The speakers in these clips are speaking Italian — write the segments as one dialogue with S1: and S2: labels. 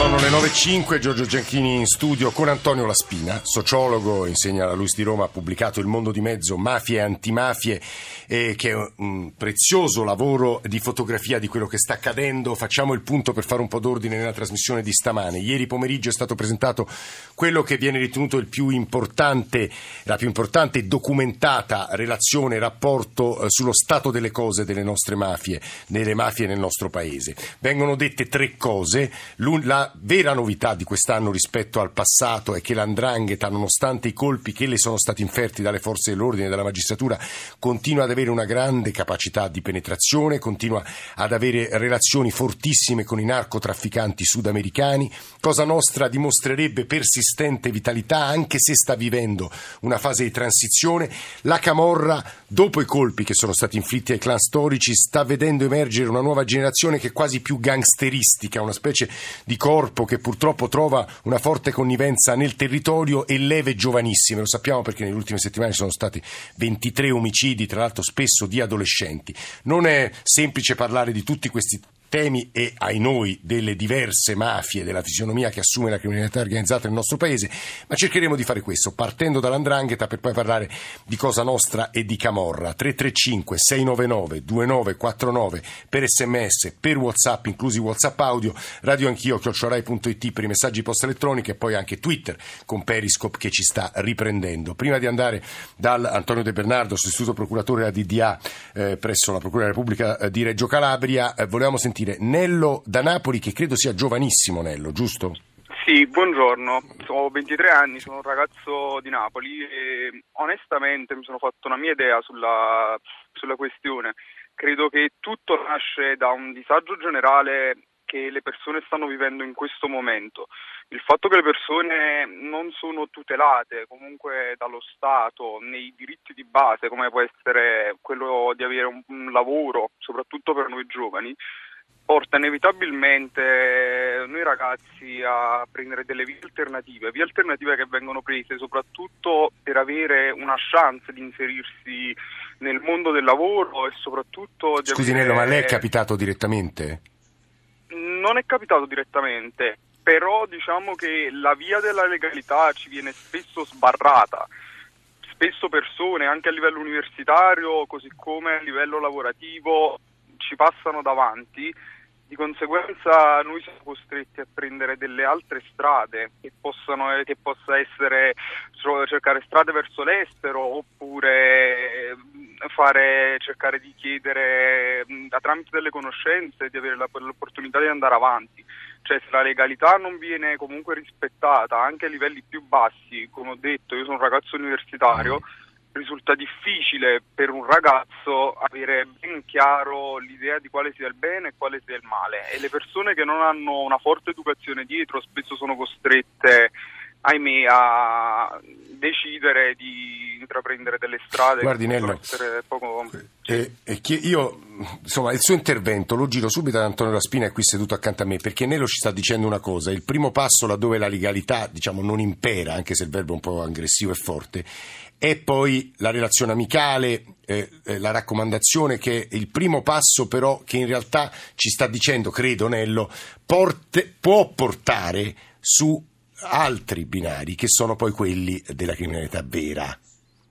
S1: Sono le 9.05, Giorgio Gianchini in studio con Antonio Laspina, sociologo, insegna alla Luis di Roma, ha pubblicato Il mondo di mezzo, Mafie e antimafie, eh, che è un prezioso lavoro di fotografia di quello che sta accadendo. Facciamo il punto per fare un po' d'ordine nella trasmissione di stamane. Ieri pomeriggio è stato presentato quello che viene ritenuto più la più importante e documentata relazione, rapporto eh, sullo stato delle cose delle nostre mafie, delle mafie nel nostro paese. Vengono dette tre cose. La vera novità di quest'anno rispetto al passato è che l'andrangheta, nonostante i colpi che le sono stati inferti dalle forze dell'ordine e dalla magistratura, continua ad avere una grande capacità di penetrazione, continua ad avere relazioni fortissime con i narcotrafficanti sudamericani. Cosa Nostra dimostrerebbe persistente vitalità anche se sta vivendo una fase di transizione. La Camorra, dopo i colpi che sono stati inflitti ai clan storici, sta vedendo emergere una nuova generazione che è quasi più gangsteristica, una specie di corpo che purtroppo trova una forte connivenza nel territorio e leve giovanissime. Lo sappiamo perché nelle ultime settimane sono stati 23 omicidi, tra l'altro spesso di adolescenti. Non è semplice parlare di tutti questi temi e ai noi delle diverse mafie, della fisionomia che assume la criminalità organizzata nel nostro paese, ma cercheremo di fare questo partendo dall'andrangheta per poi parlare di Cosa Nostra e di Camorra. 335 699 2949 per sms, per whatsapp, inclusi whatsapp audio, radio anch'io, chiocciorai.it per i messaggi post elettronici e poi anche Twitter con Periscope che ci sta riprendendo. Prima di andare dal Antonio De Bernardo, sostituto procuratore della DDA eh, presso la Procura della Repubblica eh, di Reggio Calabria, eh, volevamo sentire sentire Nello da Napoli, che credo sia giovanissimo Nello, giusto?
S2: Sì, buongiorno, ho 23 anni, sono un ragazzo di Napoli e onestamente mi sono fatto una mia idea sulla, sulla questione. Credo che tutto nasce da un disagio generale che le persone stanno vivendo in questo momento. Il fatto che le persone non sono tutelate comunque dallo Stato nei diritti di base, come può essere quello di avere un, un lavoro, soprattutto per noi giovani, porta inevitabilmente noi ragazzi a prendere delle vie alternative, vie alternative che vengono prese soprattutto per avere una chance di inserirsi nel mondo del lavoro e soprattutto... Di
S1: Scusi
S2: avere...
S1: Nello, ma lei è capitato direttamente?
S2: Non è capitato direttamente, però diciamo che la via della legalità ci viene spesso sbarrata spesso persone anche a livello universitario così come a livello lavorativo ci passano davanti di conseguenza noi siamo costretti a prendere delle altre strade che, possano, che possa essere cercare strade verso l'estero oppure fare, cercare di chiedere tramite delle conoscenze di avere la, l'opportunità di andare avanti. Cioè se la legalità non viene comunque rispettata anche a livelli più bassi, come ho detto, io sono un ragazzo universitario, risulta difficile per un ragazzo avere ben chiaro l'idea di quale sia il bene e quale sia il male. E le persone che non hanno una forte educazione dietro spesso sono costrette ahimè a decidere di intraprendere delle strade
S1: Guardi,
S2: che
S1: Nello,
S2: essere poco
S1: eh, eh, io insomma il suo intervento lo giro subito ad Antonio Laspina è qui seduto accanto a me perché Nello ci sta dicendo una cosa il primo passo laddove la legalità diciamo non impera anche se il verbo è un po' aggressivo e forte e poi la relazione amicale, eh, eh, la raccomandazione che è il primo passo però che in realtà ci sta dicendo, credo Nello, porte, può portare su altri binari che sono poi quelli della criminalità vera,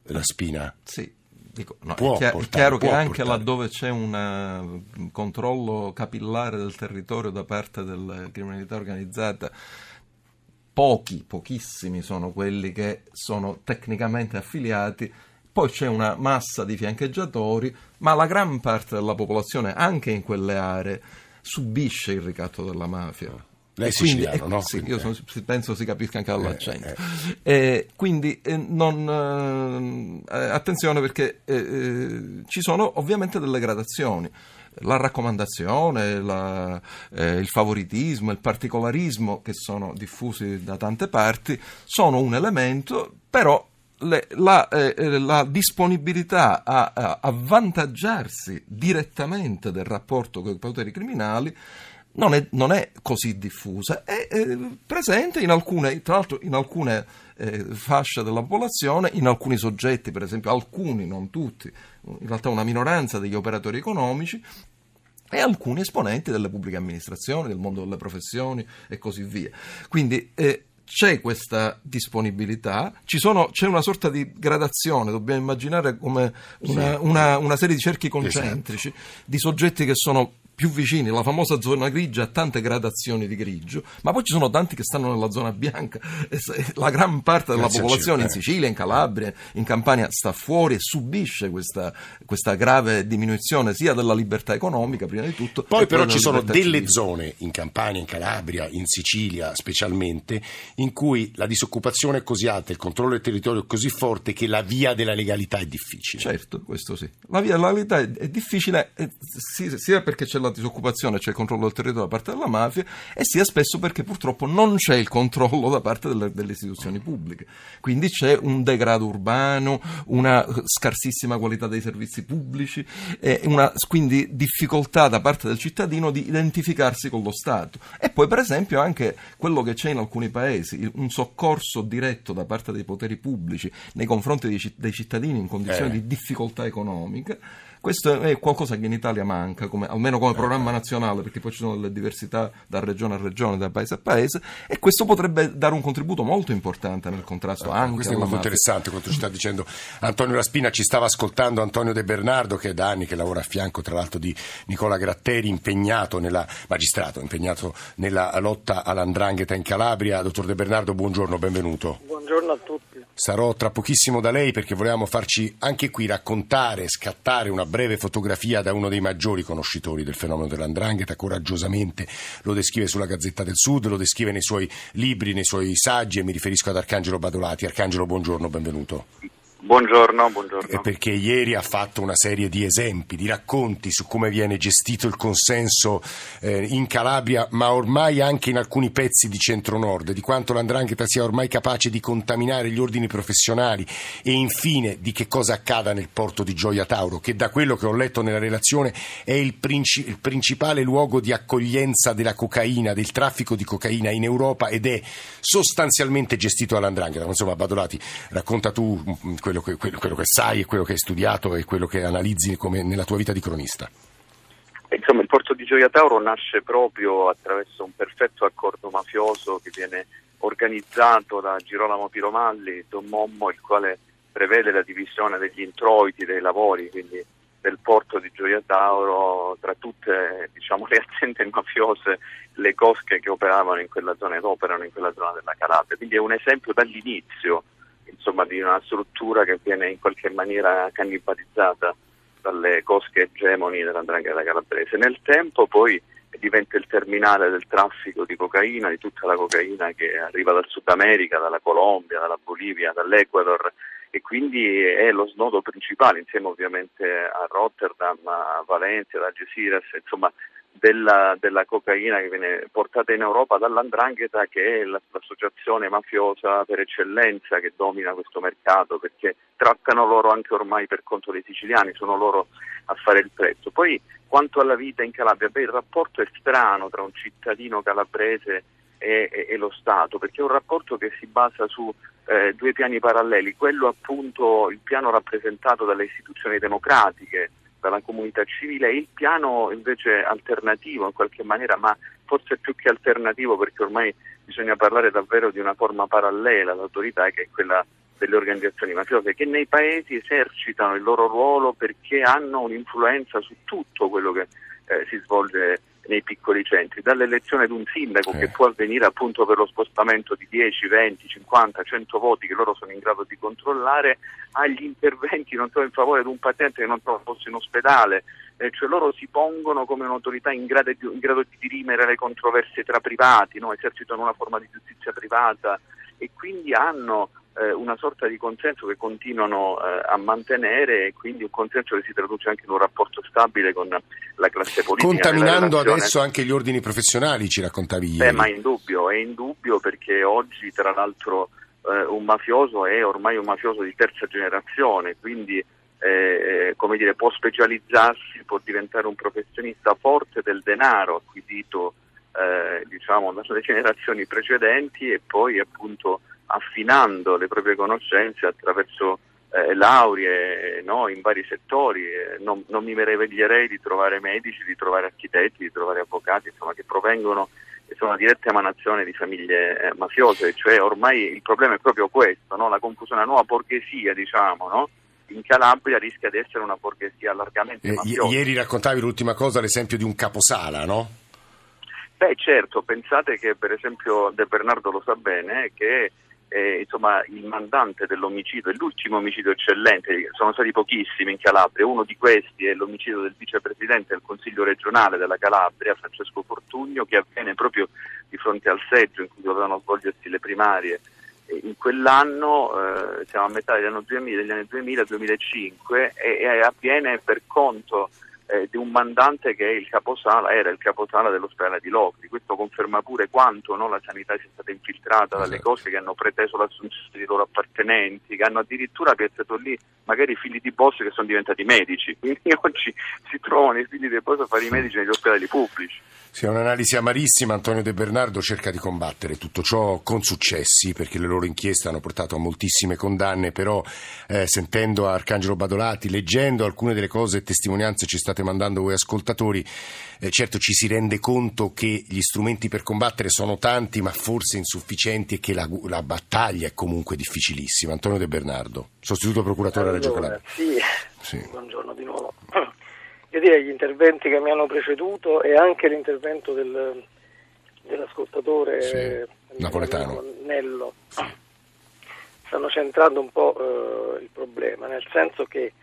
S1: la spina.
S3: Sì. Dico, no, è, chiaro, portare, è, chiaro che anche portare. laddove c'è un uh, controllo capillare del territorio da parte della criminalità organizzata pochi, pochissimi sono quelli che sono tecnicamente affiliati, poi c'è una massa di fiancheggiatori, ma la gran parte della popolazione, anche in quelle aree, subisce il ricatto della mafia.
S1: Lei è siciliano, no?
S3: Sì, io sono, penso si capisca anche dall'accento. Eh, eh. Eh, quindi eh, non, eh, attenzione perché eh, ci sono ovviamente delle gradazioni la raccomandazione, la, eh, il favoritismo, il particolarismo che sono diffusi da tante parti sono un elemento, però le, la, eh, eh la, disponibilità a, a avvantaggiarsi direttamente del rapporto con i poteri criminali non è, non è, così diffusa, è, è presente in alcune, tra l'altro in alcune eh, fasce della popolazione, in alcuni soggetti, per esempio alcuni, non tutti, in realtà una minoranza degli operatori economici, e alcuni esponenti delle pubbliche amministrazioni, del mondo delle professioni e così via. Quindi eh, c'è questa disponibilità, sono, c'è una sorta di gradazione, dobbiamo immaginare come una, una, una serie di cerchi concentrici esatto. di soggetti che sono più vicini, la famosa zona grigia ha tante gradazioni di grigio, ma poi ci sono tanti che stanno nella zona bianca. La gran parte della Grazie popolazione in Sicilia, in Calabria, in Campania sta fuori e subisce questa, questa grave diminuzione sia della libertà economica, prima di tutto.
S1: Poi però ci sono delle civile. zone in Campania, in Calabria, in Sicilia specialmente, in cui la disoccupazione è così alta, il controllo del territorio è così forte che la via della legalità è difficile.
S3: Certo, questo sì. La via della legalità è, difficile eh, sia perché c'è la la disoccupazione, c'è il controllo del territorio da parte della mafia e sia spesso perché purtroppo non c'è il controllo da parte delle, delle istituzioni pubbliche. Quindi c'è un degrado urbano, una scarsissima qualità dei servizi pubblici, e una quindi difficoltà da parte del cittadino di identificarsi con lo Stato. E poi per esempio anche quello che c'è in alcuni paesi, un soccorso diretto da parte dei poteri pubblici nei confronti dei cittadini in condizioni eh. di difficoltà economica questo è qualcosa che in Italia manca, come, almeno come programma nazionale, perché poi ci sono delle diversità da regione a regione, da paese a paese, e questo potrebbe dare un contributo molto importante nel contrasto anche
S1: Questo è molto
S3: mafia.
S1: interessante quanto ci sta dicendo Antonio Raspina, ci stava ascoltando Antonio De Bernardo, che è da anni che lavora a fianco tra l'altro di Nicola Gratteri, impegnato nella, magistrato, impegnato nella lotta all'andrangheta in Calabria. Dottor De Bernardo, buongiorno, benvenuto.
S4: Buongiorno a tutti.
S1: Sarò tra pochissimo da lei perché volevamo farci anche qui raccontare, scattare una breve fotografia da uno dei maggiori conoscitori del fenomeno dell'andrangheta, coraggiosamente lo descrive sulla Gazzetta del Sud, lo descrive nei suoi libri, nei suoi saggi e mi riferisco ad Arcangelo Badolati. Arcangelo, buongiorno, benvenuto.
S4: Buongiorno, buongiorno.
S1: Perché ieri ha fatto una serie di esempi, di racconti su come viene gestito il consenso eh, in Calabria, ma ormai anche in alcuni pezzi di centro-nord, di quanto l'andrangheta sia ormai capace di contaminare gli ordini professionali e infine di che cosa accada nel porto di Gioia Tauro, che da quello che ho letto nella relazione è il, princi- il principale luogo di accoglienza della cocaina, del traffico di cocaina in Europa ed è sostanzialmente gestito dall'andrangheta. Insomma, Badolati, racconta tu mm, quello che, quello, quello che sai e quello che hai studiato e quello che analizzi nella tua vita di cronista.
S4: Insomma, il porto di Gioia Tauro nasce proprio attraverso un perfetto accordo mafioso che viene organizzato da Girolamo Piromalli, Don Mommo, il quale prevede la divisione degli introiti dei lavori, quindi del porto di Gioia Tauro, tra tutte diciamo, le aziende mafiose, le cosche che operavano in quella zona ed operano in quella zona della Calabria. Quindi è un esempio dall'inizio insomma, di una struttura che viene in qualche maniera cannibalizzata dalle cosche egemoni dell'andrangheta calabrese. Nel tempo poi diventa il terminale del traffico di cocaina, di tutta la cocaina che arriva dal Sud America, dalla Colombia, dalla Bolivia, dall'Ecuador e quindi è lo snodo principale insieme ovviamente a Rotterdam, a Valencia, ad Algeciras, insomma della, della, cocaina che viene portata in Europa dall'Andrangheta che è l'associazione mafiosa per eccellenza che domina questo mercato perché trattano loro anche ormai per conto dei siciliani, sono loro a fare il prezzo. Poi quanto alla vita in Calabria, beh, il rapporto è strano tra un cittadino calabrese e, e, e lo Stato perché è un rapporto che si basa su eh, due piani paralleli, quello appunto il piano rappresentato dalle istituzioni democratiche dalla comunità civile. E il piano invece alternativo in qualche maniera, ma forse più che alternativo perché ormai bisogna parlare davvero di una forma parallela all'autorità che è quella delle organizzazioni mafiose che nei paesi esercitano il loro ruolo perché hanno un'influenza su tutto quello che eh, si svolge nei piccoli centri, dall'elezione di un sindaco eh. che può avvenire appunto per lo spostamento di 10, 20, 50, 100 voti che loro sono in grado di controllare, agli interventi non so, in favore di un paziente che non trova posto in ospedale, eh, cioè loro si pongono come un'autorità in grado di, in grado di dirimere le controversie tra privati, no? esercitano una forma di giustizia privata e quindi hanno eh, una sorta di consenso che continuano eh, a mantenere e quindi un consenso che si traduce anche in un rapporto stabile con la classe politica.
S1: Contaminando adesso anche gli ordini professionali, ci raccontavi ieri.
S4: Beh, ma è indubbio, è indubbio perché oggi tra l'altro eh, un mafioso è ormai un mafioso di terza generazione, quindi eh, come dire, può specializzarsi, può diventare un professionista forte del denaro acquisito eh, diciamo, dalle generazioni precedenti e poi appunto affinando le proprie conoscenze attraverso eh, lauree no, in vari settori, non, non, mi meraviglierei di trovare medici, di trovare architetti, di trovare avvocati, insomma, che provengono e sono diretta emanazione di famiglie eh, mafiose, cioè ormai il problema è proprio questo, no? la confusione, la nuova borghesia, diciamo, no? in Calabria rischia di essere una borghesia largamente
S1: eh,
S4: mafiosa.
S1: Ieri raccontavi l'ultima cosa, l'esempio di un caposala, no?
S4: Beh certo, pensate che per esempio De Bernardo lo sa bene, che eh, insomma, il mandante dell'omicidio, è l'ultimo omicidio eccellente, sono stati pochissimi in Calabria, uno di questi è l'omicidio del vicepresidente del Consiglio regionale della Calabria, Francesco Fortugno, che avviene proprio di fronte al seggio in cui dovevano svolgersi le primarie. E in quell'anno, eh, siamo a metà degli anni 2000, 2000-2005, e, e avviene per conto eh, di un mandante che il caposala, era il caposala dell'ospedale di Locri. Questo conferma pure quanto no, la sanità sia stata infiltrata dalle esatto. cose che hanno preteso l'assunzione dei loro appartenenti, che hanno addirittura piazzato lì magari i figli di boss che sono diventati medici. Quindi oggi si trovano i figli di boss a fare i medici negli ospedali pubblici.
S1: Sì, è un'analisi amarissima. Antonio De Bernardo cerca di combattere tutto ciò con successi, perché le loro inchieste hanno portato a moltissime condanne, però eh, sentendo Arcangelo Badolati, leggendo alcune delle cose e testimonianze ci state mandando voi ascoltatori, eh, certo ci si rende conto che gli strumenti per combattere sono tanti, ma forse insufficienti e che la, la battaglia è comunque difficilissima. Antonio De Bernardo, sostituto procuratore allora, Reggio Calabria.
S5: Sì. sì, buongiorno di nuovo. Io direi gli interventi che mi hanno preceduto e anche l'intervento del, dell'ascoltatore
S1: sì, napoletano.
S5: Nello. Stanno centrando un po' eh, il problema, nel senso che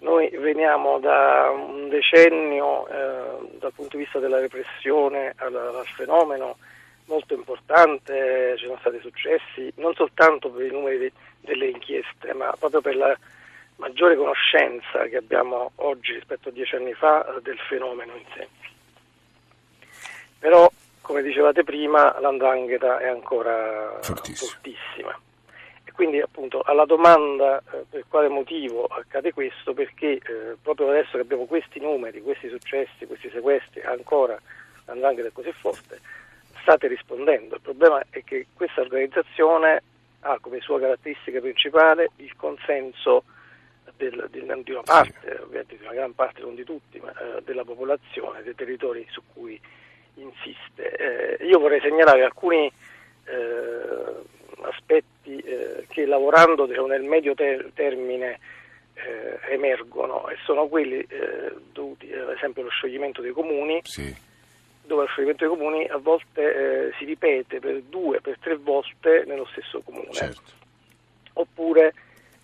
S5: noi veniamo da un decennio eh, dal punto di vista della repressione al, al, fenomeno molto importante, ci sono stati successi non soltanto per i numeri de, delle inchieste, ma proprio per la maggiore conoscenza che abbiamo oggi rispetto a dieci anni fa eh, del fenomeno in sé. Però, come dicevate prima, l'andrangheta è ancora Fortissimo. fortissima. E quindi appunto alla domanda eh, per quale motivo accade questo, perché eh, proprio adesso che abbiamo questi numeri, questi successi, questi sequestri, ancora l'andrangheta è così forte, state rispondendo. Il problema è che questa organizzazione ha come sua caratteristica principale il consenso del, di, una parte, ovviamente di una gran parte, non di tutti, ma eh, della popolazione, dei territori su cui insiste. Eh, io vorrei segnalare alcuni eh, aspetti eh, che lavorando diciamo, nel medio ter- termine eh, emergono e sono quelli dovuti ad esempio allo scioglimento dei comuni.
S1: Sì
S5: dove lo scioglimento dei comuni a volte eh, si ripete per due, per tre volte nello stesso comune.
S1: Certo.
S5: Oppure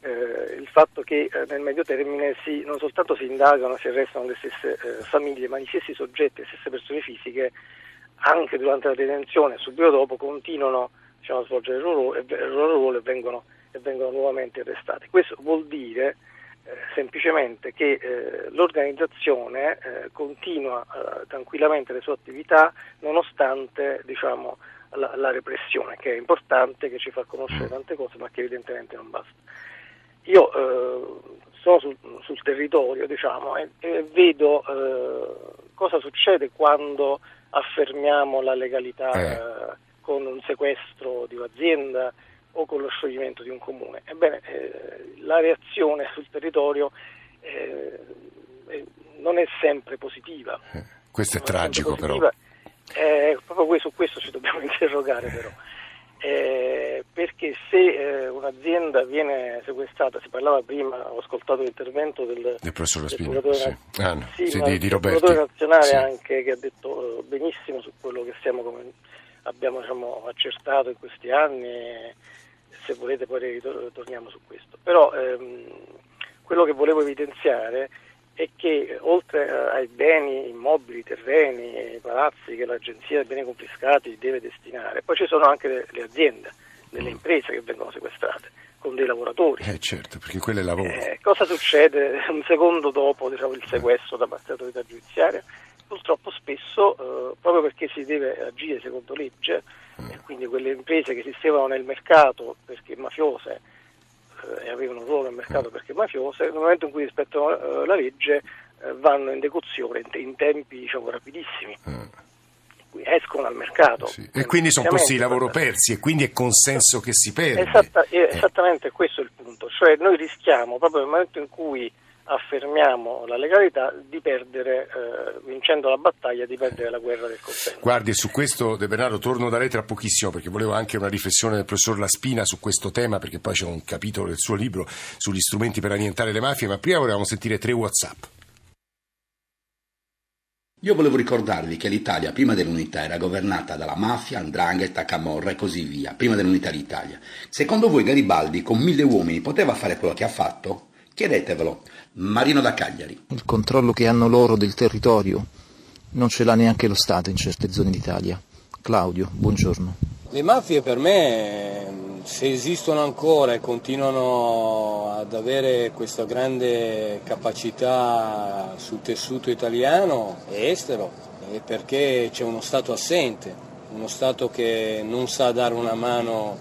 S5: eh, il fatto che eh, nel medio termine si, non soltanto si indagano, si arrestano le stesse eh, famiglie, ma gli stessi soggetti, le stesse persone fisiche, anche durante la detenzione e subito dopo, continuano diciamo, a svolgere il loro, il loro ruolo e vengono, e vengono, nuovamente arrestati. Questo vuol dire eh, semplicemente che eh, l'organizzazione eh, continua tranquillamente le sue attività nonostante diciamo, la, la repressione, che è importante, che ci fa conoscere tante cose, ma che evidentemente non basta. Io eh, sono sul, sul, territorio diciamo, e, e vedo eh, cosa succede quando affermiamo la legalità
S1: eh.
S5: eh. con un sequestro di un'azienda o con lo scioglimento di un comune. Ebbene, eh, la reazione sul territorio eh, non è sempre positiva.
S1: Questo è tragico però.
S5: proprio su questo ci dobbiamo interrogare però eh, perché se eh, un'azienda viene sequestrata, si parlava prima, ho ascoltato l'intervento del,
S1: del professor Raspini,
S5: del
S1: sì.
S5: ah, no.
S1: sì,
S5: sì,
S1: di, di Roberti.
S5: nazionale sì. anche che ha detto eh, benissimo su quello che stiamo come, abbiamo diciamo, accertato in questi anni se volete poi ritorniamo su questo. Però ehm, quello che volevo evidenziare è che oltre ai beni immobili, terreni, palazzi che l'agenzia dei beni confiscati deve destinare, poi ci sono anche le, le aziende, delle mm. imprese che vengono sequestrate con dei lavoratori.
S1: Eh certo, perché quello è lavoro.
S5: Eh, cosa succede un secondo dopo diciamo, il sequestro da parte dell'autorità giudiziaria? Purtroppo spesso, eh, proprio perché si deve agire secondo legge, mm. e quindi quelle imprese che esistevano nel mercato perché mafiose eh, e avevano un ruolo nel mercato perché mafiose, nel momento in cui rispettano eh, la legge eh, vanno in decuzione in, tempi diciamo, rapidissimi. escono al mercato.
S1: Sì. E quindi sono posti di lavoro persi e quindi è consenso che si perde.
S5: Esatta, eh. Esattamente questo è il punto, cioè noi rischiamo proprio nel momento in cui affermiamo la legalità di perdere, eh, vincendo la battaglia, di perdere la guerra del coltello.
S1: Guardi, su questo De Bernardo torno da lei tra pochissimo perché volevo anche una riflessione del professor Laspina su questo tema perché poi c'è un capitolo del suo libro sugli strumenti per annientare le mafie, ma prima volevamo sentire tre Whatsapp.
S6: Io volevo ricordarvi che l'Italia prima dell'unità era governata dalla mafia, andrangheta, camorra e così via, prima dell'unità d'Italia. Secondo voi Garibaldi con mille uomini poteva fare quello che ha fatto? Chiedetevelo. Marino da Cagliari.
S7: Il controllo che hanno loro del territorio non ce l'ha neanche lo Stato in certe zone d'Italia. Claudio, buongiorno.
S8: Le mafie per me, se esistono ancora e continuano ad avere questa grande capacità sul tessuto italiano e estero, è perché c'è uno Stato assente, uno Stato che non sa dare una mano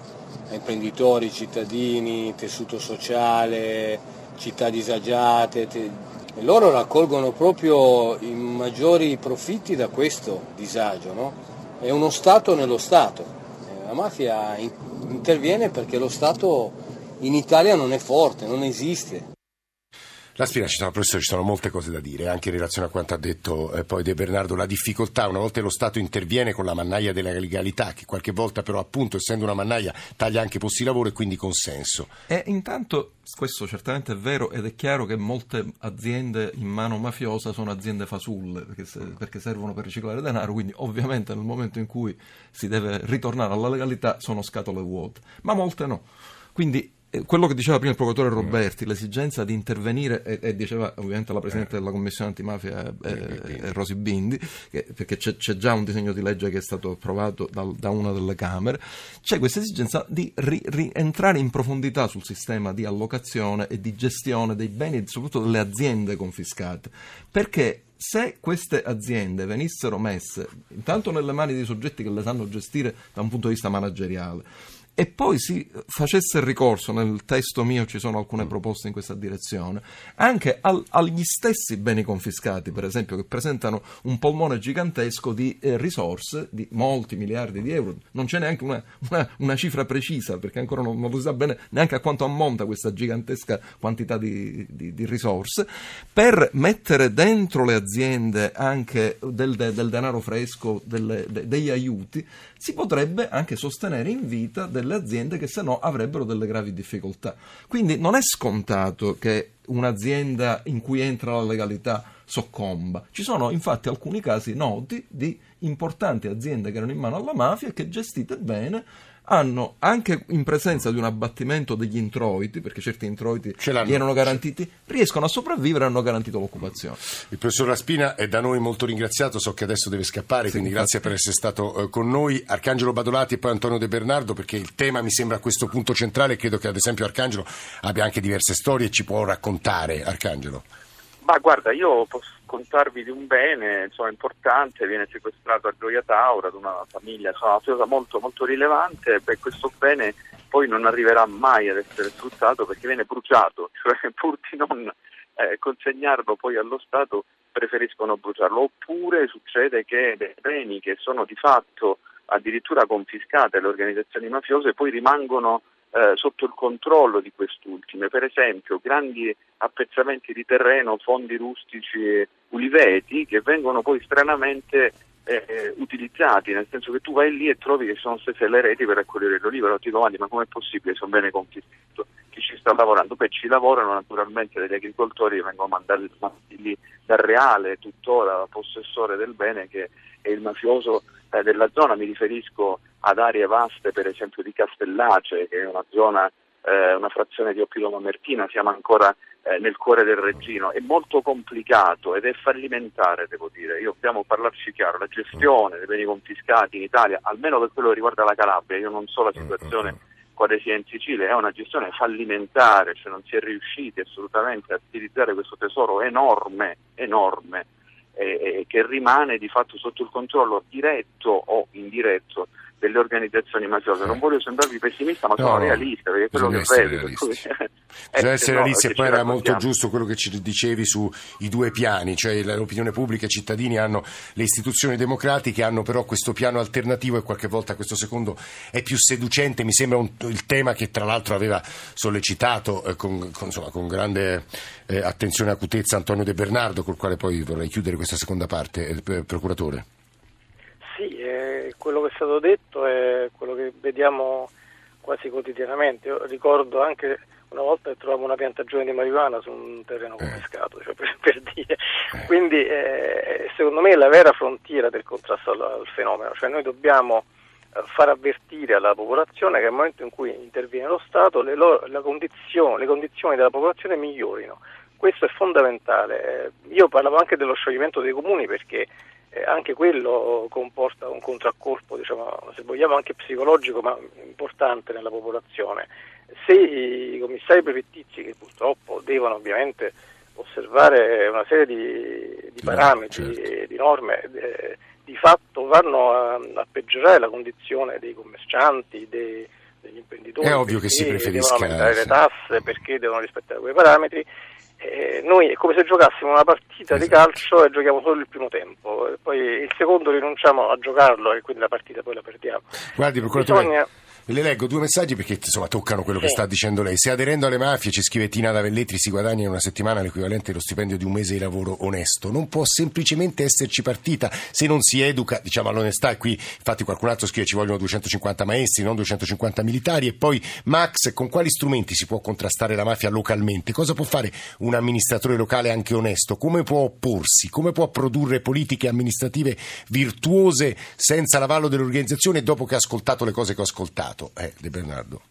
S8: a imprenditori, cittadini, tessuto sociale, città disagiate te, e loro raccolgono proprio i maggiori profitti da questo disagio. No? È uno Stato nello Stato. La mafia interviene perché lo Stato in Italia non è forte, non esiste.
S1: La Spina, ci sono, professore, ci sono molte cose da dire, anche in relazione a quanto ha detto eh, poi De Bernardo, la difficoltà, una volta lo Stato interviene con la mannaia della legalità, che qualche volta però appunto essendo una mannaia taglia anche posti di lavoro e quindi consenso.
S3: E intanto questo certamente è vero ed è chiaro che molte aziende in mano mafiosa sono aziende fasulle perché, se, perché servono per riciclare denaro, quindi ovviamente nel momento in cui si deve ritornare alla legalità sono scatole vuote, ma molte no. Quindi quello che diceva prima il procuratore Roberti, l'esigenza di intervenire, e, e diceva ovviamente la Presidente della Commissione antimafia eh, Rosi Bindi, che, perché c'è, c'è, già un disegno di legge che è stato approvato da, da una delle Camere, c'è questa esigenza di rientrare ri in profondità sul sistema di allocazione e di gestione dei beni e soprattutto delle aziende confiscate, perché se queste aziende venissero messe intanto nelle mani di soggetti che le sanno gestire da un punto di vista manageriale, e poi si facesse ricorso, nel testo mio ci sono alcune mm. proposte in questa direzione, anche al, agli stessi beni confiscati, per esempio, che presentano un polmone gigantesco di eh, risorse, di molti miliardi di euro, non c'è neanche una, una, una cifra precisa, perché ancora non, non, si sa bene neanche a quanto ammonta questa gigantesca quantità di, di, di risorse, per mettere dentro le aziende anche del, del, denaro fresco, delle, de, degli aiuti, si potrebbe anche sostenere in vita delle aziende che se no avrebbero delle gravi difficoltà. Quindi non è scontato che un'azienda in cui entra la legalità soccomba. Ci sono infatti alcuni casi noti di importanti aziende che erano in mano alla mafia e che gestite bene hanno anche in presenza di un abbattimento degli introiti, perché certi introiti gli erano garantiti, riescono a sopravvivere e hanno garantito l'occupazione.
S1: Il professor Raspina è da noi molto ringraziato, so che adesso deve scappare, sì, quindi grazie per essere stato eh, con noi. Arcangelo Badolati e poi Antonio De Bernardo, perché il tema mi sembra a questo punto centrale, credo che ad esempio Arcangelo abbia anche diverse storie e ci può raccontare. Arcangelo.
S4: Ma guarda, io posso contarvi di un bene insomma, importante, viene sequestrato a Gioia Tauro, ad una famiglia insomma, molto, molto rilevante, beh, questo bene poi non arriverà mai ad essere sfruttato perché viene bruciato, cioè pur di non eh, consegnarlo poi allo Stato preferiscono bruciarlo, oppure succede che dei beni che sono di fatto addirittura confiscate alle organizzazioni mafiose poi rimangono eh, sotto il controllo di quest'ultime, per esempio grandi appezzamenti di terreno, fondi rustici e uliveti che vengono poi stranamente eh, utilizzati, nel senso che tu vai lì e trovi che sono stesse le reti per raccogliere l'oliva, e ti domandi ma com'è possibile, sono bene confiscato, chi ci sta lavorando? Beh ci lavorano naturalmente degli agricoltori che vengono mandati lì dal reale tuttora possessore del bene che è il mafioso eh, della zona, mi riferisco ad aree vaste per esempio di Castellace, che è una zona, eh, una frazione di Oppilo Mamertina, siamo ancora eh, nel cuore del Reggino, è molto complicato ed è fallimentare, devo dire. Io dobbiamo parlarci chiaro, la gestione dei beni confiscati in Italia, almeno per quello che riguarda la Calabria, io non so la situazione quale sia in Sicilia, è una gestione fallimentare, cioè non si è riusciti assolutamente a utilizzare questo tesoro enorme, enorme, eh, che rimane di fatto sotto il controllo diretto o indiretto delle organizzazioni mafiose. Non voglio sembrarvi pessimista, ma no, sono realista, perché quello che vedo.
S1: Bisogna essere no, realisti e poi era molto giusto quello che ci dicevi sui due piani, cioè l'opinione pubblica e i cittadini hanno le istituzioni democratiche, hanno però questo piano alternativo e qualche volta questo secondo è più seducente, mi sembra un, il tema che tra l'altro aveva sollecitato eh, con, con, insomma, con, grande eh, attenzione e acutezza Antonio De Bernardo, col quale poi vorrei chiudere questa seconda parte, eh, procuratore.
S5: Sì, quello che è stato detto è quello che vediamo quasi quotidianamente. Io ricordo anche una volta che trovavo una piantagione di marijuana su un terreno eh. confiscato, cioè per, per, dire. Eh. Quindi eh, secondo me è la vera frontiera del contrasto al, al fenomeno, cioè noi dobbiamo eh, far avvertire alla popolazione che nel momento in cui interviene lo Stato le, lo, condizione, le condizioni della popolazione migliorino. Questo è fondamentale. Io parlavo anche dello scioglimento dei comuni perché eh, anche quello comporta un contraccolpo, diciamo, se vogliamo anche psicologico, ma importante nella popolazione. Se i commissari prefettizi, che purtroppo devono ovviamente osservare una serie di, di parametri certo. e di norme, eh, di fatto vanno a, a, peggiorare la condizione dei commercianti, dei, degli imprenditori.
S1: È ovvio che si preferisca.
S5: Devono aumentare le tasse perché devono rispettare quei parametri eh, noi è come se giocassimo una partita esatto. di calcio e giochiamo solo il primo tempo, poi il secondo rinunciamo a giocarlo e quindi la partita poi la perdiamo.
S1: Guardi, procuratore, Bisogna... Le leggo due messaggi perché insomma toccano quello sì. che sta dicendo lei. Se aderendo alle mafie, ci scrive Tina da Velletri, si guadagna in una settimana l'equivalente dello stipendio di un mese di lavoro onesto. Non può semplicemente esserci partita se non si educa, diciamo, all'onestà. E qui infatti qualcun altro scrive ci vogliono 250 maestri, non 250 militari. E poi Max, con quali strumenti si può contrastare la mafia localmente? Cosa può fare un amministratore locale anche onesto? Come può opporsi? Come può produrre politiche amministrative virtuose senza l'avallo dell'organizzazione dopo che ha ascoltato le cose che ho ascoltato? Stato, eh, De Bernardo?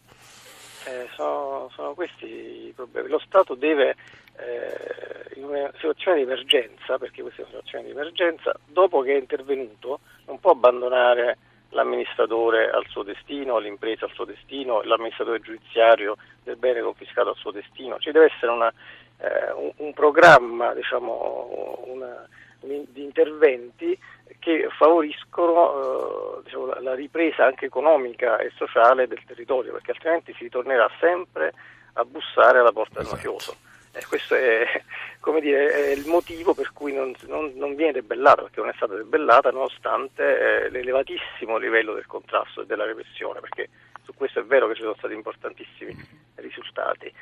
S5: Eh, sono, sono, questi i problemi. Lo Stato deve, eh, in una situazione di emergenza, perché questa è una situazione di emergenza, dopo che è intervenuto, non può abbandonare l'amministratore al suo destino, l'impresa al suo destino, l'amministratore giudiziario del bene confiscato al suo destino. Ci deve essere una, eh, un, un, programma diciamo, una, di interventi che favoriscono eh, diciamo, la, ripresa anche economica e sociale del territorio, perché altrimenti si ritornerà sempre a bussare alla porta esatto. del mafioso. E questo è, dire, è, il motivo per cui non, non, non, viene debellata, perché non è stata debellata nonostante eh, l'elevatissimo livello del contrasto e della repressione, perché su questo è vero che ci sono stati importantissimi risultati, eh,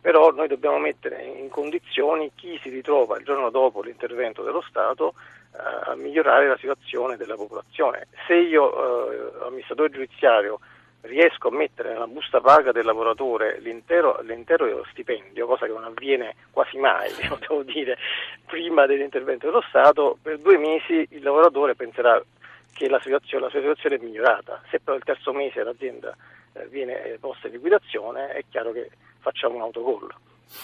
S5: però noi dobbiamo mettere in condizioni chi si ritrova il giorno dopo l'intervento dello Stato a migliorare la situazione della popolazione. Se io, eh, amministratore giudiziario, riesco a mettere nella busta paga del lavoratore l'intero, l'intero stipendio, cosa che non avviene quasi mai, devo dire, prima dell'intervento dello Stato, per due mesi il lavoratore penserà che la situazione, la situazione è migliorata. Se però il terzo mese l'azienda eh, viene posta in liquidazione, è chiaro che facciamo un autogol.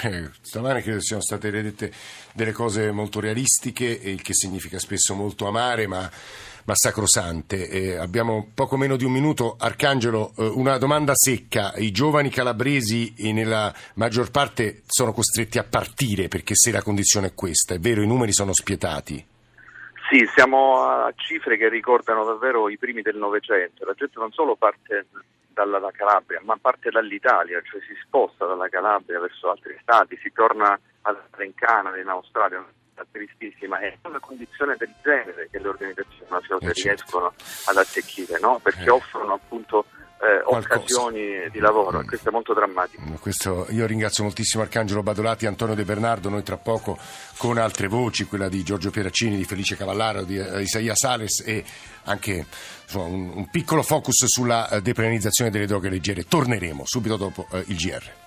S1: Eh, stamane credo siano state dette delle cose molto realistiche, il che significa spesso molto amare, ma, ma sacrosante. Eh, abbiamo poco meno di un minuto. Arcangelo, eh, una domanda secca. I giovani calabresi eh, nella maggior parte sono costretti a partire perché se la condizione è questa, è vero, i numeri sono spietati.
S4: Sì, siamo a cifre che ricordano davvero i primi del Novecento. La gente non solo parte dalla Calabria, ma parte dall'Italia, cioè si sposta dalla Calabria verso altri stati, si torna in Canada, in Australia, una tristissima. È una condizione del genere che le organizzazioni mafiose eh, certo. riescono ad attecchire, no? perché eh. offrono appunto eh, occasioni di lavoro. Mm. Questo è molto drammatico. Mm,
S1: questo, io ringrazio moltissimo Arcangelo Badolati Antonio De Bernardo. Noi tra poco con altre voci, quella di Giorgio Pieraccini, di Felice Cavallaro, di eh, Isaia Sales e anche insomma, un, un, piccolo focus sulla eh, depenalizzazione delle droghe leggere. Torneremo subito dopo eh, il GR.